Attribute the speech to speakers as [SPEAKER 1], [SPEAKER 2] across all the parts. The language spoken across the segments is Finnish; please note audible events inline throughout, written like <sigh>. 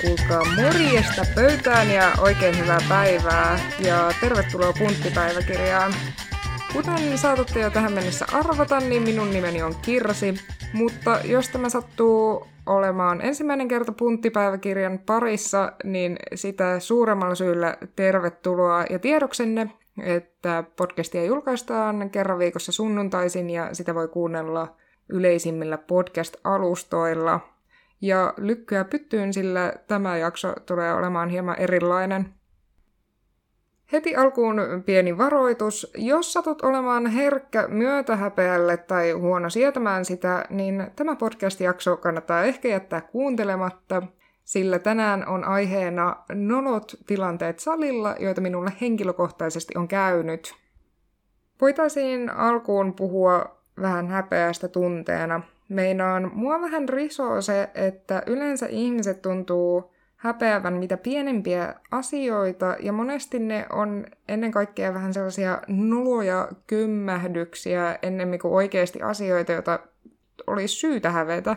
[SPEAKER 1] kuulkaa morjesta pöytään ja oikein hyvää päivää ja tervetuloa punttipäiväkirjaan. Kuten saatatte jo tähän mennessä arvata, niin minun nimeni on Kirsi, mutta jos tämä sattuu olemaan ensimmäinen kerta punttipäiväkirjan parissa, niin sitä suuremmalla syyllä tervetuloa ja tiedoksenne, että podcastia julkaistaan kerran viikossa sunnuntaisin ja sitä voi kuunnella yleisimmillä podcast-alustoilla. Ja lykkyä pyttyyn, sillä tämä jakso tulee olemaan hieman erilainen. Heti alkuun pieni varoitus. Jos satut olemaan herkkä myötähäpeälle tai huono sietämään sitä, niin tämä podcast-jakso kannattaa ehkä jättää kuuntelematta, sillä tänään on aiheena nolot tilanteet salilla, joita minulle henkilökohtaisesti on käynyt. Voitaisiin alkuun puhua vähän häpeästä tunteena. Meinaan, mua vähän risoo se, että yleensä ihmiset tuntuu häpeävän mitä pienempiä asioita, ja monesti ne on ennen kaikkea vähän sellaisia noloja kymmähdyksiä ennemmin kuin oikeasti asioita, joita olisi syytä hävetä.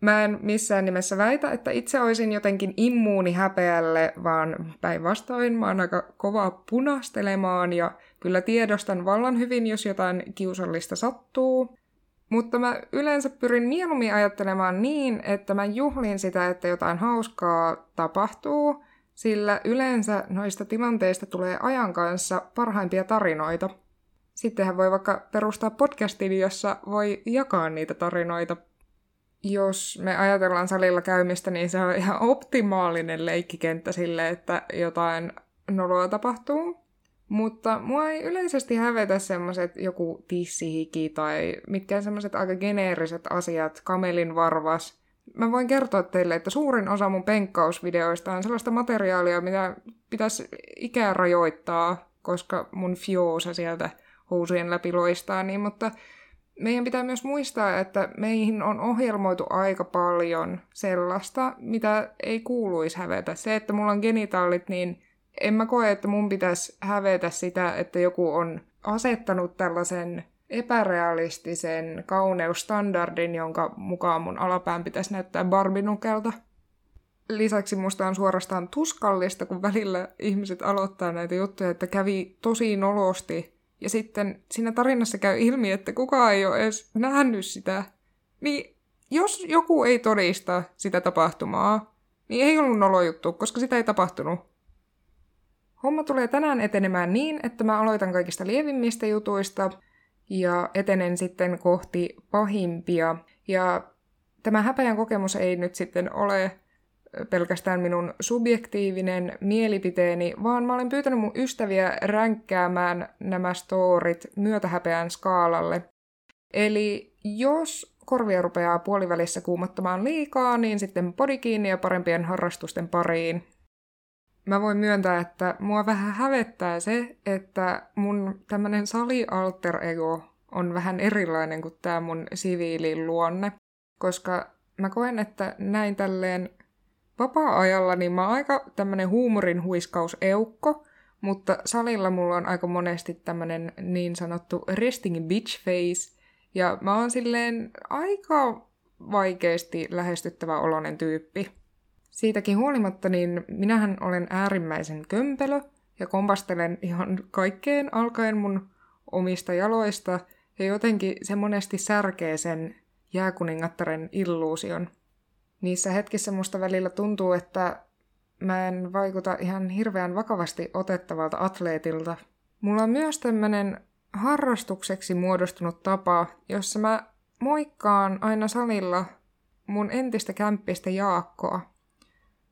[SPEAKER 1] Mä en missään nimessä väitä, että itse olisin jotenkin immuuni häpeälle, vaan päinvastoin mä oon aika kova punastelemaan ja kyllä tiedostan vallan hyvin, jos jotain kiusallista sattuu. Mutta mä yleensä pyrin mieluummin ajattelemaan niin, että mä juhlin sitä, että jotain hauskaa tapahtuu, sillä yleensä noista tilanteista tulee ajan kanssa parhaimpia tarinoita. Sittenhän voi vaikka perustaa podcastin, jossa voi jakaa niitä tarinoita jos me ajatellaan salilla käymistä, niin se on ihan optimaalinen leikkikenttä sille, että jotain noloa tapahtuu. Mutta mua ei yleisesti hävetä semmoset joku tissihiki tai mitkään semmoset aika geneeriset asiat, kamelin varvas. Mä voin kertoa teille, että suurin osa mun penkkausvideoista on sellaista materiaalia, mitä pitäisi ikään rajoittaa, koska mun fioosa sieltä housujen läpi loistaa, niin, mutta meidän pitää myös muistaa, että meihin on ohjelmoitu aika paljon sellaista, mitä ei kuuluisi hävetä. Se, että mulla on genitaalit, niin en mä koe, että mun pitäisi hävetä sitä, että joku on asettanut tällaisen epärealistisen kauneustandardin, jonka mukaan mun alapään pitäisi näyttää barbinukelta. Lisäksi musta on suorastaan tuskallista, kun välillä ihmiset aloittaa näitä juttuja, että kävi tosi nolosti ja sitten siinä tarinassa käy ilmi, että kukaan ei ole edes nähnyt sitä, niin jos joku ei todista sitä tapahtumaa, niin ei ollut nolojuttu, koska sitä ei tapahtunut. Homma tulee tänään etenemään niin, että mä aloitan kaikista lievimmistä jutuista ja etenen sitten kohti pahimpia. Ja tämä häpeän kokemus ei nyt sitten ole pelkästään minun subjektiivinen mielipiteeni, vaan mä olen pyytänyt mun ystäviä ränkkäämään nämä storit myötähäpeän skaalalle. Eli jos korvia rupeaa puolivälissä kuumottamaan liikaa, niin sitten podi kiinni ja parempien harrastusten pariin. Mä voin myöntää, että mua vähän hävettää se, että mun tämmönen sali alter ego on vähän erilainen kuin tää mun siviilin luonne, koska mä koen, että näin tälleen vapaa-ajalla niin mä oon aika tämmönen huumorin huiskaus eukko, mutta salilla mulla on aika monesti tämmönen niin sanottu resting bitch face, ja mä oon silleen aika vaikeasti lähestyttävä olonen tyyppi. Siitäkin huolimatta, niin minähän olen äärimmäisen kömpelö ja kompastelen ihan kaikkeen alkaen mun omista jaloista, ja jotenkin se monesti särkee sen jääkuningattaren illuusion – niissä hetkissä musta välillä tuntuu, että mä en vaikuta ihan hirveän vakavasti otettavalta atleetilta. Mulla on myös tämmönen harrastukseksi muodostunut tapa, jossa mä moikkaan aina salilla mun entistä kämppistä Jaakkoa.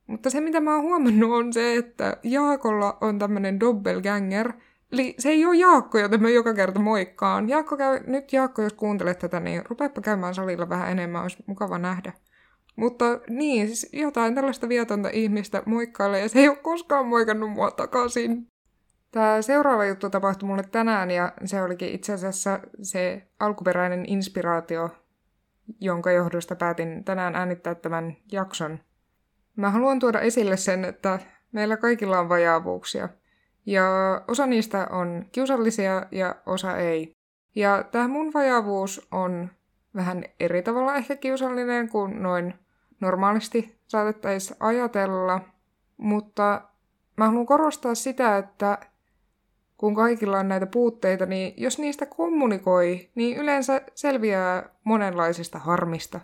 [SPEAKER 1] Mutta se, mitä mä oon huomannut, on se, että Jaakolla on tämmönen doppelganger. Eli se ei ole Jaakko, jota mä joka kerta moikkaan. Jaakko käy, nyt Jaakko, jos kuuntelet tätä, niin rupeapa käymään salilla vähän enemmän, olisi mukava nähdä. Mutta niin, siis jotain tällaista vietonta ihmistä moikkailee ja se ei ole koskaan moikannut mua takaisin. Tämä seuraava juttu tapahtui mulle tänään ja se olikin itse asiassa se alkuperäinen inspiraatio, jonka johdosta päätin tänään äänittää tämän jakson. Mä haluan tuoda esille sen, että meillä kaikilla on vajaavuuksia. Ja osa niistä on kiusallisia ja osa ei. Ja tämä mun vajaavuus on vähän eri tavalla ehkä kiusallinen kuin noin normaalisti saatettaisiin ajatella, mutta mä haluan korostaa sitä, että kun kaikilla on näitä puutteita, niin jos niistä kommunikoi, niin yleensä selviää monenlaisista harmista.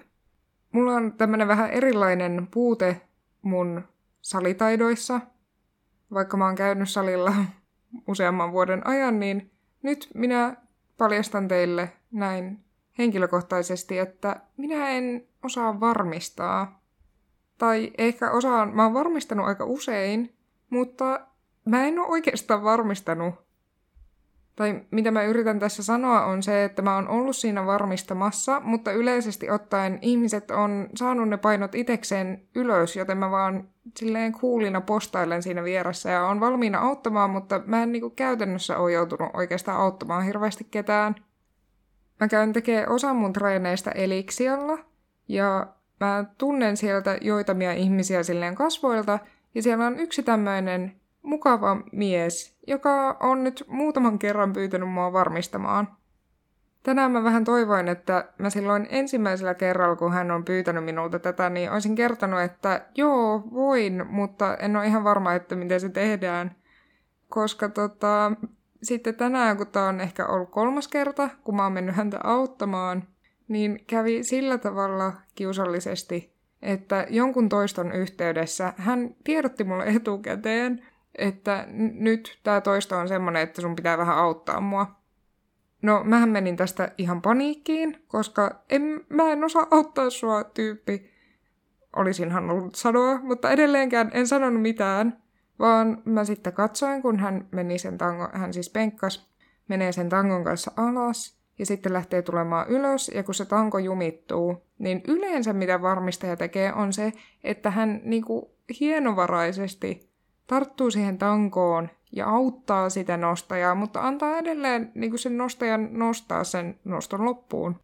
[SPEAKER 1] Mulla on tämmönen vähän erilainen puute mun salitaidoissa. Vaikka mä oon käynyt salilla <laughs> useamman vuoden ajan, niin nyt minä paljastan teille näin henkilökohtaisesti, että minä en osaa varmistaa. Tai ehkä osaan, mä oon varmistanut aika usein, mutta mä en ole oikeastaan varmistanut tai mitä mä yritän tässä sanoa on se, että mä oon ollut siinä varmistamassa, mutta yleisesti ottaen ihmiset on saanut ne painot itekseen ylös, joten mä vaan silleen kuulina postailen siinä vieressä ja on valmiina auttamaan, mutta mä en niinku käytännössä ole joutunut oikeastaan auttamaan hirveästi ketään. Mä käyn tekemään osan mun treeneistä eliksialla ja mä tunnen sieltä joitamia ihmisiä silleen kasvoilta ja siellä on yksi tämmöinen mukava mies, joka on nyt muutaman kerran pyytänyt mua varmistamaan. Tänään mä vähän toivoin, että mä silloin ensimmäisellä kerralla, kun hän on pyytänyt minulta tätä, niin olisin kertonut, että joo, voin, mutta en ole ihan varma, että miten se tehdään. Koska tota, sitten tänään, kun tämä on ehkä ollut kolmas kerta, kun mä oon mennyt häntä auttamaan, niin kävi sillä tavalla kiusallisesti, että jonkun toiston yhteydessä hän tiedotti mulle etukäteen, että nyt tämä toisto on semmoinen, että sun pitää vähän auttaa mua. No, mähän menin tästä ihan paniikkiin, koska en, mä en osaa auttaa sua tyyppi. Olisinhan ollut sanoa, mutta edelleenkään en sanonut mitään, vaan mä sitten katsoin, kun hän meni sen tango, hän siis penkkas, menee sen tangon kanssa alas ja sitten lähtee tulemaan ylös, ja kun se tanko jumittuu, niin yleensä mitä varmistaja tekee on se, että hän niinku hienovaraisesti tarttuu siihen tankoon ja auttaa sitä nostajaa, mutta antaa edelleen niin kuin sen nostajan nostaa sen noston loppuun.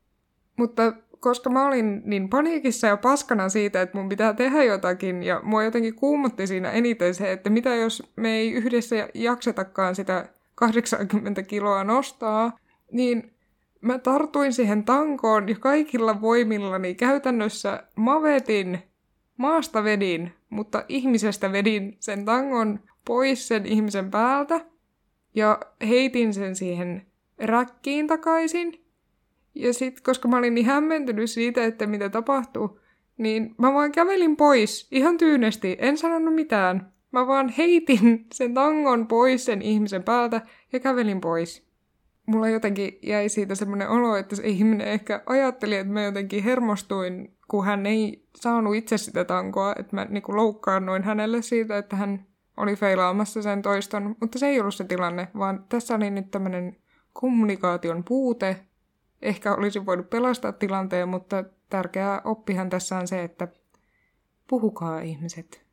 [SPEAKER 1] Mutta koska mä olin niin paniikissa ja paskana siitä, että mun pitää tehdä jotakin, ja mua jotenkin kuumotti siinä eniten se, että mitä jos me ei yhdessä jaksetakaan sitä 80 kiloa nostaa, niin mä tartuin siihen tankoon ja kaikilla voimillani käytännössä mavetin, maasta vedin mutta ihmisestä vedin sen tangon pois sen ihmisen päältä ja heitin sen siihen räkkiin takaisin. Ja sitten, koska mä olin niin hämmentynyt siitä, että mitä tapahtuu, niin mä vaan kävelin pois ihan tyynesti, en sanonut mitään. Mä vaan heitin sen tangon pois sen ihmisen päältä ja kävelin pois. Mulla jotenkin jäi siitä semmoinen olo, että se ihminen ehkä ajatteli, että mä jotenkin hermostuin kun hän ei saanut itse sitä tankoa, että mä niin loukkaannuin hänelle siitä, että hän oli feilaamassa sen toiston, mutta se ei ollut se tilanne, vaan tässä oli nyt tämmöinen kommunikaation puute. Ehkä olisi voinut pelastaa tilanteen, mutta tärkeä oppihan tässä on se, että puhukaa ihmiset.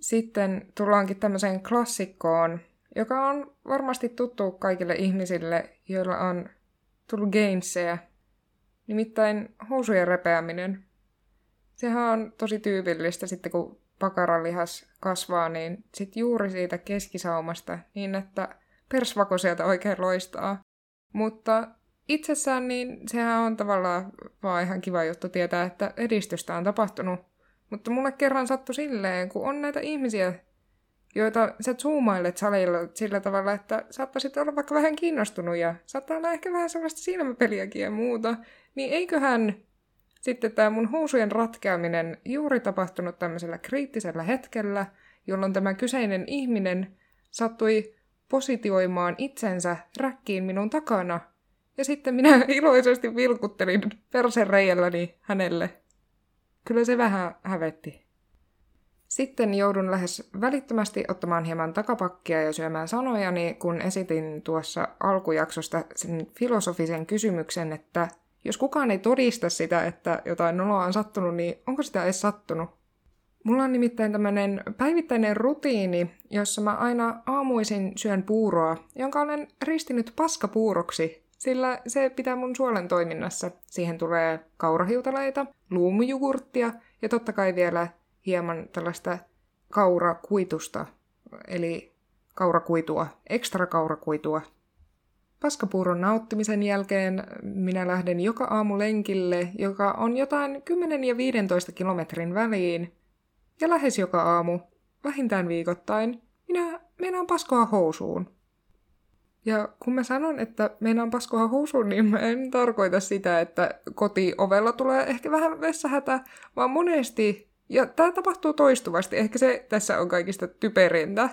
[SPEAKER 1] Sitten tullaankin tämmöiseen klassikkoon, joka on varmasti tuttu kaikille ihmisille, joilla on tullut gainseja Nimittäin housujen repeäminen. Sehän on tosi tyypillistä sitten, kun pakaralihas kasvaa, niin sitten juuri siitä keskisaumasta, niin että persvako sieltä oikein loistaa. Mutta itsessään niin sehän on tavallaan vaan ihan kiva juttu tietää, että edistystä on tapahtunut. Mutta mulle kerran sattui silleen, kun on näitä ihmisiä, joita sä zoomailet salilla sillä tavalla, että saattaisit olla vaikka vähän kiinnostunut ja saattaa olla ehkä vähän sellaista silmäpeliäkin ja muuta, niin eiköhän sitten tämä mun housujen ratkeaminen juuri tapahtunut tämmöisellä kriittisellä hetkellä, jolloin tämä kyseinen ihminen sattui positioimaan itsensä räkkiin minun takana. Ja sitten minä <laughs> iloisesti vilkuttelin persen reiälläni hänelle. Kyllä se vähän hävetti. Sitten joudun lähes välittömästi ottamaan hieman takapakkia ja syömään sanojani, kun esitin tuossa alkujaksosta sen filosofisen kysymyksen, että jos kukaan ei todista sitä, että jotain noloa on sattunut, niin onko sitä edes sattunut? Mulla on nimittäin tämmöinen päivittäinen rutiini, jossa mä aina aamuisin syön puuroa, jonka olen ristinyt paskapuuroksi, sillä se pitää mun suolen toiminnassa. Siihen tulee kaurahiutaleita, luumujugurttia ja totta kai vielä hieman tällaista kaurakuitusta, eli kaurakuitua, ekstra kaurakuitua. Paskapuuron nauttimisen jälkeen minä lähden joka aamu lenkille, joka on jotain 10 ja 15 kilometrin väliin. Ja lähes joka aamu, vähintään viikoittain, minä meinaan paskoa housuun. Ja kun mä sanon, että meinaan paskoa housuun, niin mä en tarkoita sitä, että kotiovella tulee ehkä vähän vessahätä, vaan monesti, ja tämä tapahtuu toistuvasti, ehkä se tässä on kaikista typerintä.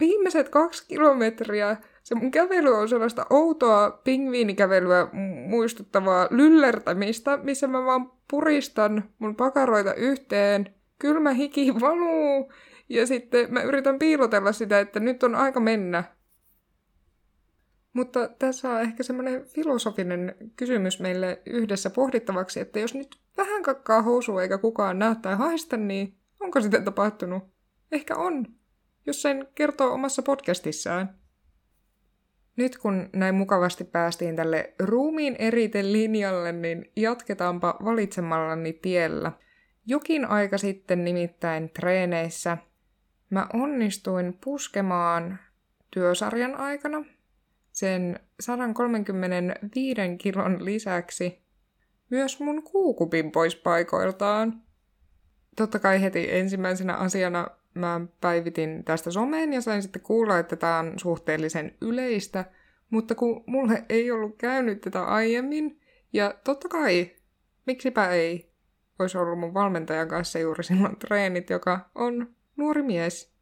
[SPEAKER 1] Viimeiset kaksi kilometriä se mun kävely on sellaista outoa pingviinikävelyä muistuttavaa lyllertämistä, missä mä vaan puristan mun pakaroita yhteen, kylmä hiki valuu, ja sitten mä yritän piilotella sitä, että nyt on aika mennä. Mutta tässä on ehkä semmoinen filosofinen kysymys meille yhdessä pohdittavaksi, että jos nyt vähän kakkaa housua eikä kukaan näe tai haista, niin onko sitä tapahtunut? Ehkä on, jos sen kertoo omassa podcastissaan. Nyt kun näin mukavasti päästiin tälle ruumiin eriten linjalle, niin jatketaanpa valitsemallani tiellä. Jokin aika sitten nimittäin treeneissä mä onnistuin puskemaan työsarjan aikana sen 135 kilon lisäksi myös mun kuukupin pois paikoiltaan. Totta kai heti ensimmäisenä asiana mä päivitin tästä someen ja sain sitten kuulla, että tämä on suhteellisen yleistä, mutta kun mulle ei ollut käynyt tätä aiemmin, ja totta kai, miksipä ei, olisi ollut mun valmentajan kanssa juuri silloin treenit, joka on nuori mies,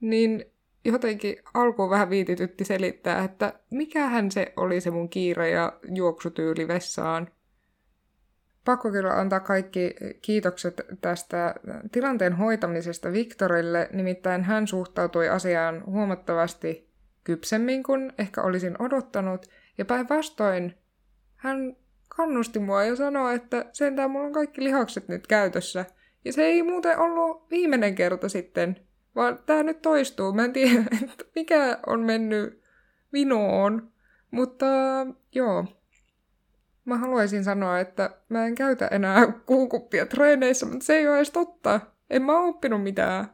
[SPEAKER 1] niin jotenkin alkuun vähän viititytti selittää, että mikähän se oli se mun kiire ja juoksutyyli vessaan. Pakko kyllä antaa kaikki kiitokset tästä tilanteen hoitamisesta Viktorille, nimittäin hän suhtautui asiaan huomattavasti kypsemmin kuin ehkä olisin odottanut, ja päinvastoin hän kannusti mua ja sanoi, että sentään mulla on kaikki lihakset nyt käytössä. Ja se ei muuten ollut viimeinen kerta sitten, vaan tämä nyt toistuu. Mä en tiedä, <laughs> että mikä on mennyt vinoon, mutta joo, Mä haluaisin sanoa, että mä en käytä enää kuukuppia treeneissä, mutta se ei ole edes totta. En mä oppinut mitään.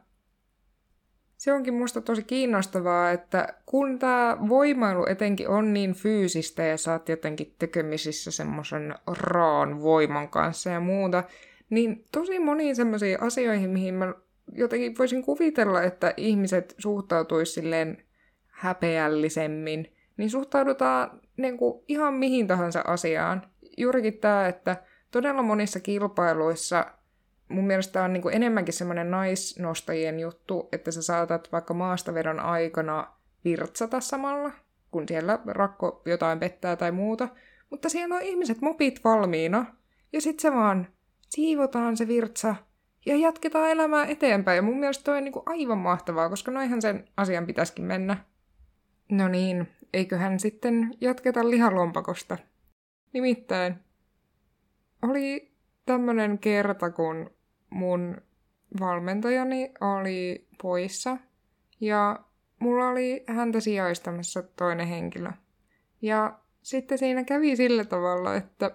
[SPEAKER 1] Se onkin musta tosi kiinnostavaa, että kun tämä voimailu etenkin on niin fyysistä ja sä oot jotenkin tekemisissä semmoisen raan voiman kanssa ja muuta, niin tosi moniin semmoisiin asioihin, mihin mä jotenkin voisin kuvitella, että ihmiset suhtautuisi silleen häpeällisemmin, niin suhtaudutaan niin kuin ihan mihin tahansa asiaan. Juurikin tämä, että todella monissa kilpailuissa mun mielestä on niin kuin enemmänkin semmoinen naisnostajien juttu, että sä saatat vaikka maastavedon aikana virtsata samalla, kun siellä rakko jotain pettää tai muuta. Mutta siellä on ihmiset mopit valmiina, ja sitten se vaan siivotaan se virtsa, ja jatketaan elämää eteenpäin. Ja mun mielestä toi on niin kuin aivan mahtavaa, koska noihan sen asian pitäisikin mennä. No niin, eiköhän sitten jatketa lihalompakosta. Nimittäin oli tämmönen kerta, kun mun valmentajani oli poissa ja mulla oli häntä sijaistamassa toinen henkilö. Ja sitten siinä kävi sillä tavalla, että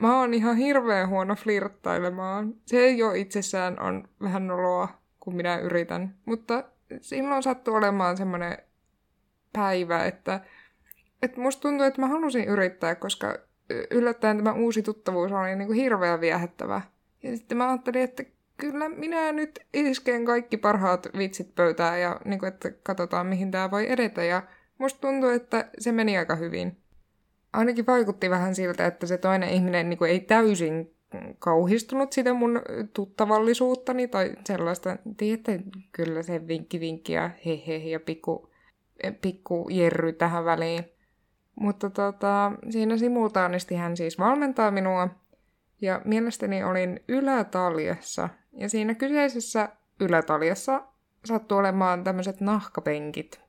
[SPEAKER 1] mä oon ihan hirveän huono flirttailemaan. Se jo itsessään on vähän noloa, kun minä yritän. Mutta silloin sattui olemaan semmoinen päivä, että, että musta tuntuu, että mä halusin yrittää, koska yllättäen tämä uusi tuttavuus oli niin kuin hirveän viehättävä. Ja sitten mä ajattelin, että kyllä minä nyt isken kaikki parhaat vitsit pöytään ja niin kuin, että katsotaan mihin tämä voi edetä. Ja musta tuntuu, että se meni aika hyvin. Ainakin vaikutti vähän siltä, että se toinen ihminen niin kuin ei täysin kauhistunut sitä mun tuttavallisuuttani tai sellaista, tiedätte, kyllä se vinkki vinkki ja hehe ja pikku pikku jerry tähän väliin. Mutta tota, siinä simultaanisti hän siis valmentaa minua, ja mielestäni olin ylätaljassa. Ja siinä kyseisessä ylätaljassa sattui olemaan tämmöiset nahkapenkit.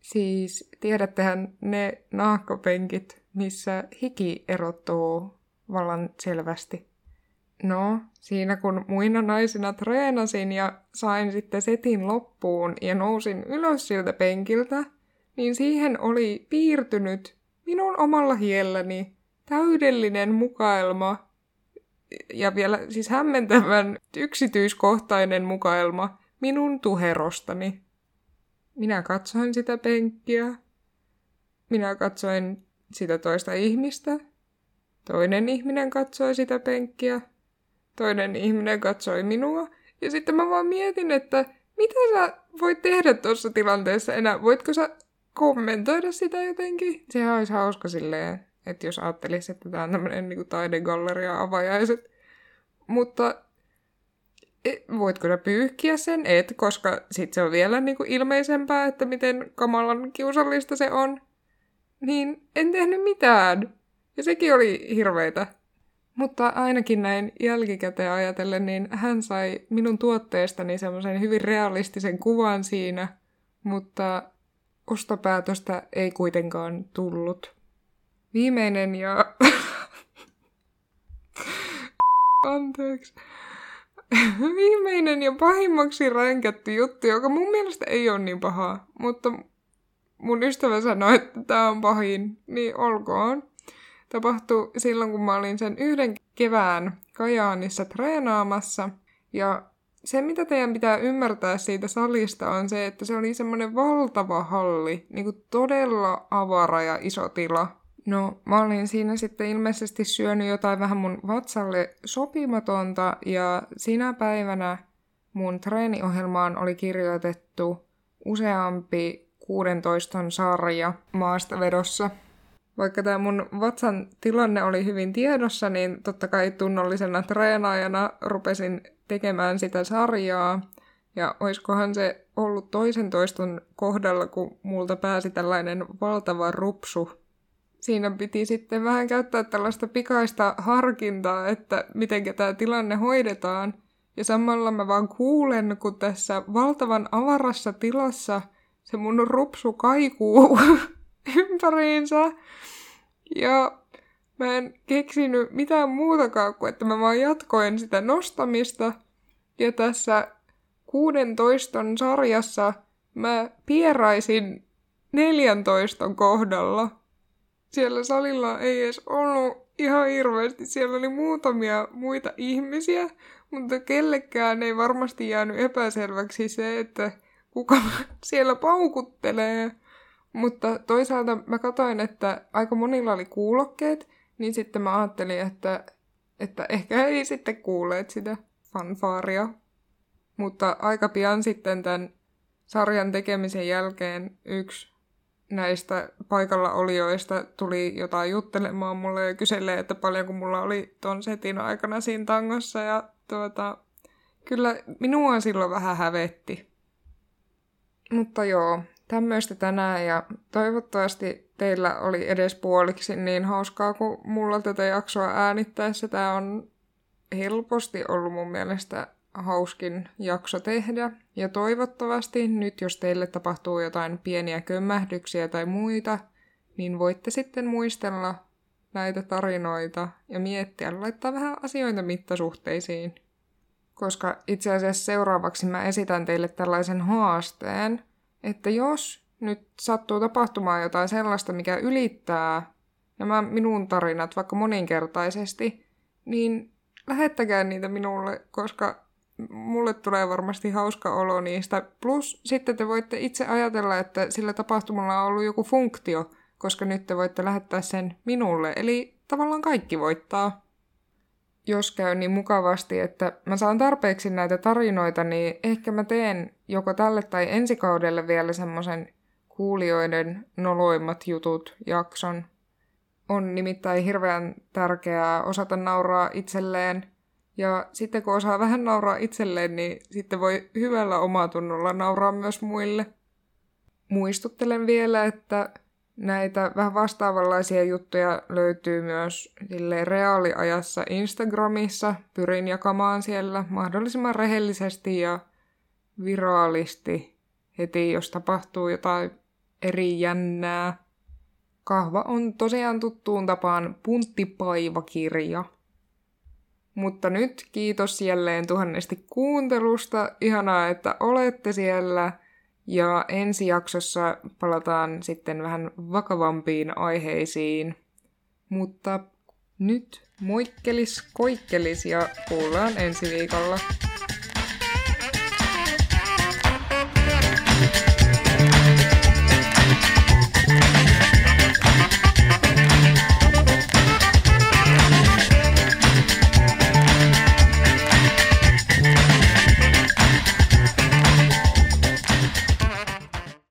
[SPEAKER 1] Siis tiedättehän ne nahkapenkit, missä hiki erottuu vallan selvästi. No, siinä kun muina naisina treenasin ja sain sitten setin loppuun ja nousin ylös siltä penkiltä, niin siihen oli piirtynyt minun omalla hielläni täydellinen mukaelma ja vielä siis hämmentävän yksityiskohtainen mukaelma minun tuherostani. Minä katsoin sitä penkkiä minä katsoin sitä toista ihmistä, toinen ihminen katsoi sitä penkkiä, toinen ihminen katsoi minua, ja sitten mä vaan mietin, että mitä sä voit tehdä tuossa tilanteessa enää? Voitko sä kommentoida sitä jotenkin? Sehän olisi hauska silleen, että jos ajattelisi, että tämä on tämmöinen niin taidegalleria avajaiset. Mutta et, voitko sä pyyhkiä sen? Et, koska sit se on vielä niin kuin ilmeisempää, että miten kamalan kiusallista se on. Niin en tehnyt mitään. Ja sekin oli hirveitä. Mutta ainakin näin jälkikäteen ajatellen, niin hän sai minun tuotteestani semmoisen hyvin realistisen kuvan siinä, mutta ostopäätöstä ei kuitenkaan tullut. Viimeinen ja... <laughs> Anteeksi. Viimeinen ja pahimmaksi ränkätty juttu, joka mun mielestä ei ole niin paha, mutta mun ystävä sanoi, että tämä on pahin, niin olkoon. Tapahtui silloin, kun mä olin sen yhden kevään Kajaanissa treenaamassa. Ja se, mitä teidän pitää ymmärtää siitä salista, on se, että se oli semmoinen valtava halli, niin kuin todella avara ja iso tila. No, mä olin siinä sitten ilmeisesti syönyt jotain vähän mun vatsalle sopimatonta, ja sinä päivänä mun treeniohjelmaan oli kirjoitettu useampi 16 sarja maastavedossa. Vaikka tämä mun vatsan tilanne oli hyvin tiedossa, niin totta kai tunnollisena treenaajana rupesin tekemään sitä sarjaa. Ja oiskohan se ollut toisen toiston kohdalla, kun multa pääsi tällainen valtava rupsu. Siinä piti sitten vähän käyttää tällaista pikaista harkintaa, että miten tämä tilanne hoidetaan. Ja samalla mä vaan kuulen, kun tässä valtavan avarassa tilassa se mun rupsu kaikuu <laughs> ympäriinsä. Ja mä en keksinyt mitään muutakaan kuin, että mä vaan jatkoin sitä nostamista. Ja tässä 16 sarjassa mä pieraisin 14 kohdalla. Siellä salilla ei edes ollut ihan hirveästi. Siellä oli muutamia muita ihmisiä, mutta kellekään ei varmasti jäänyt epäselväksi se, että kuka <laughs> siellä paukuttelee. Mutta toisaalta mä katsoin, että aika monilla oli kuulokkeet, niin sitten mä ajattelin, että, että ehkä ei sitten kuulleet sitä fanfaaria. Mutta aika pian sitten tämän sarjan tekemisen jälkeen yksi näistä paikalla olijoista tuli jotain juttelemaan mulle ja kyselee, että paljonko mulla oli ton setin aikana siinä tangossa. Ja tuota, kyllä minua silloin vähän hävetti. Mutta joo, tämmöistä tänään ja toivottavasti teillä oli edes puoliksi niin hauskaa kuin mulla tätä jaksoa äänittäessä. Tämä on helposti ollut mun mielestä hauskin jakso tehdä. Ja toivottavasti nyt, jos teille tapahtuu jotain pieniä kömmähdyksiä tai muita, niin voitte sitten muistella näitä tarinoita ja miettiä, laittaa vähän asioita mittasuhteisiin. Koska itse asiassa seuraavaksi mä esitän teille tällaisen haasteen – että jos nyt sattuu tapahtumaan jotain sellaista, mikä ylittää nämä minun tarinat vaikka moninkertaisesti, niin lähettäkää niitä minulle, koska mulle tulee varmasti hauska olo niistä. Plus sitten te voitte itse ajatella, että sillä tapahtumalla on ollut joku funktio, koska nyt te voitte lähettää sen minulle. Eli tavallaan kaikki voittaa jos käy niin mukavasti, että mä saan tarpeeksi näitä tarinoita, niin ehkä mä teen joko tälle tai ensi kaudelle vielä semmoisen kuulijoiden noloimmat jutut jakson. On nimittäin hirveän tärkeää osata nauraa itselleen. Ja sitten kun osaa vähän nauraa itselleen, niin sitten voi hyvällä omatunnolla nauraa myös muille. Muistuttelen vielä, että Näitä vähän vastaavanlaisia juttuja löytyy myös reaaliajassa Instagramissa. Pyrin jakamaan siellä mahdollisimman rehellisesti ja viraalisti heti, jos tapahtuu jotain eri jännää. Kahva on tosiaan tuttuun tapaan punttipaivakirja. Mutta nyt kiitos jälleen tuhannesti kuuntelusta. Ihanaa, että olette siellä – ja ensi jaksossa palataan sitten vähän vakavampiin aiheisiin. Mutta nyt moikkelis, koikkelis ja kuullaan ensi viikolla.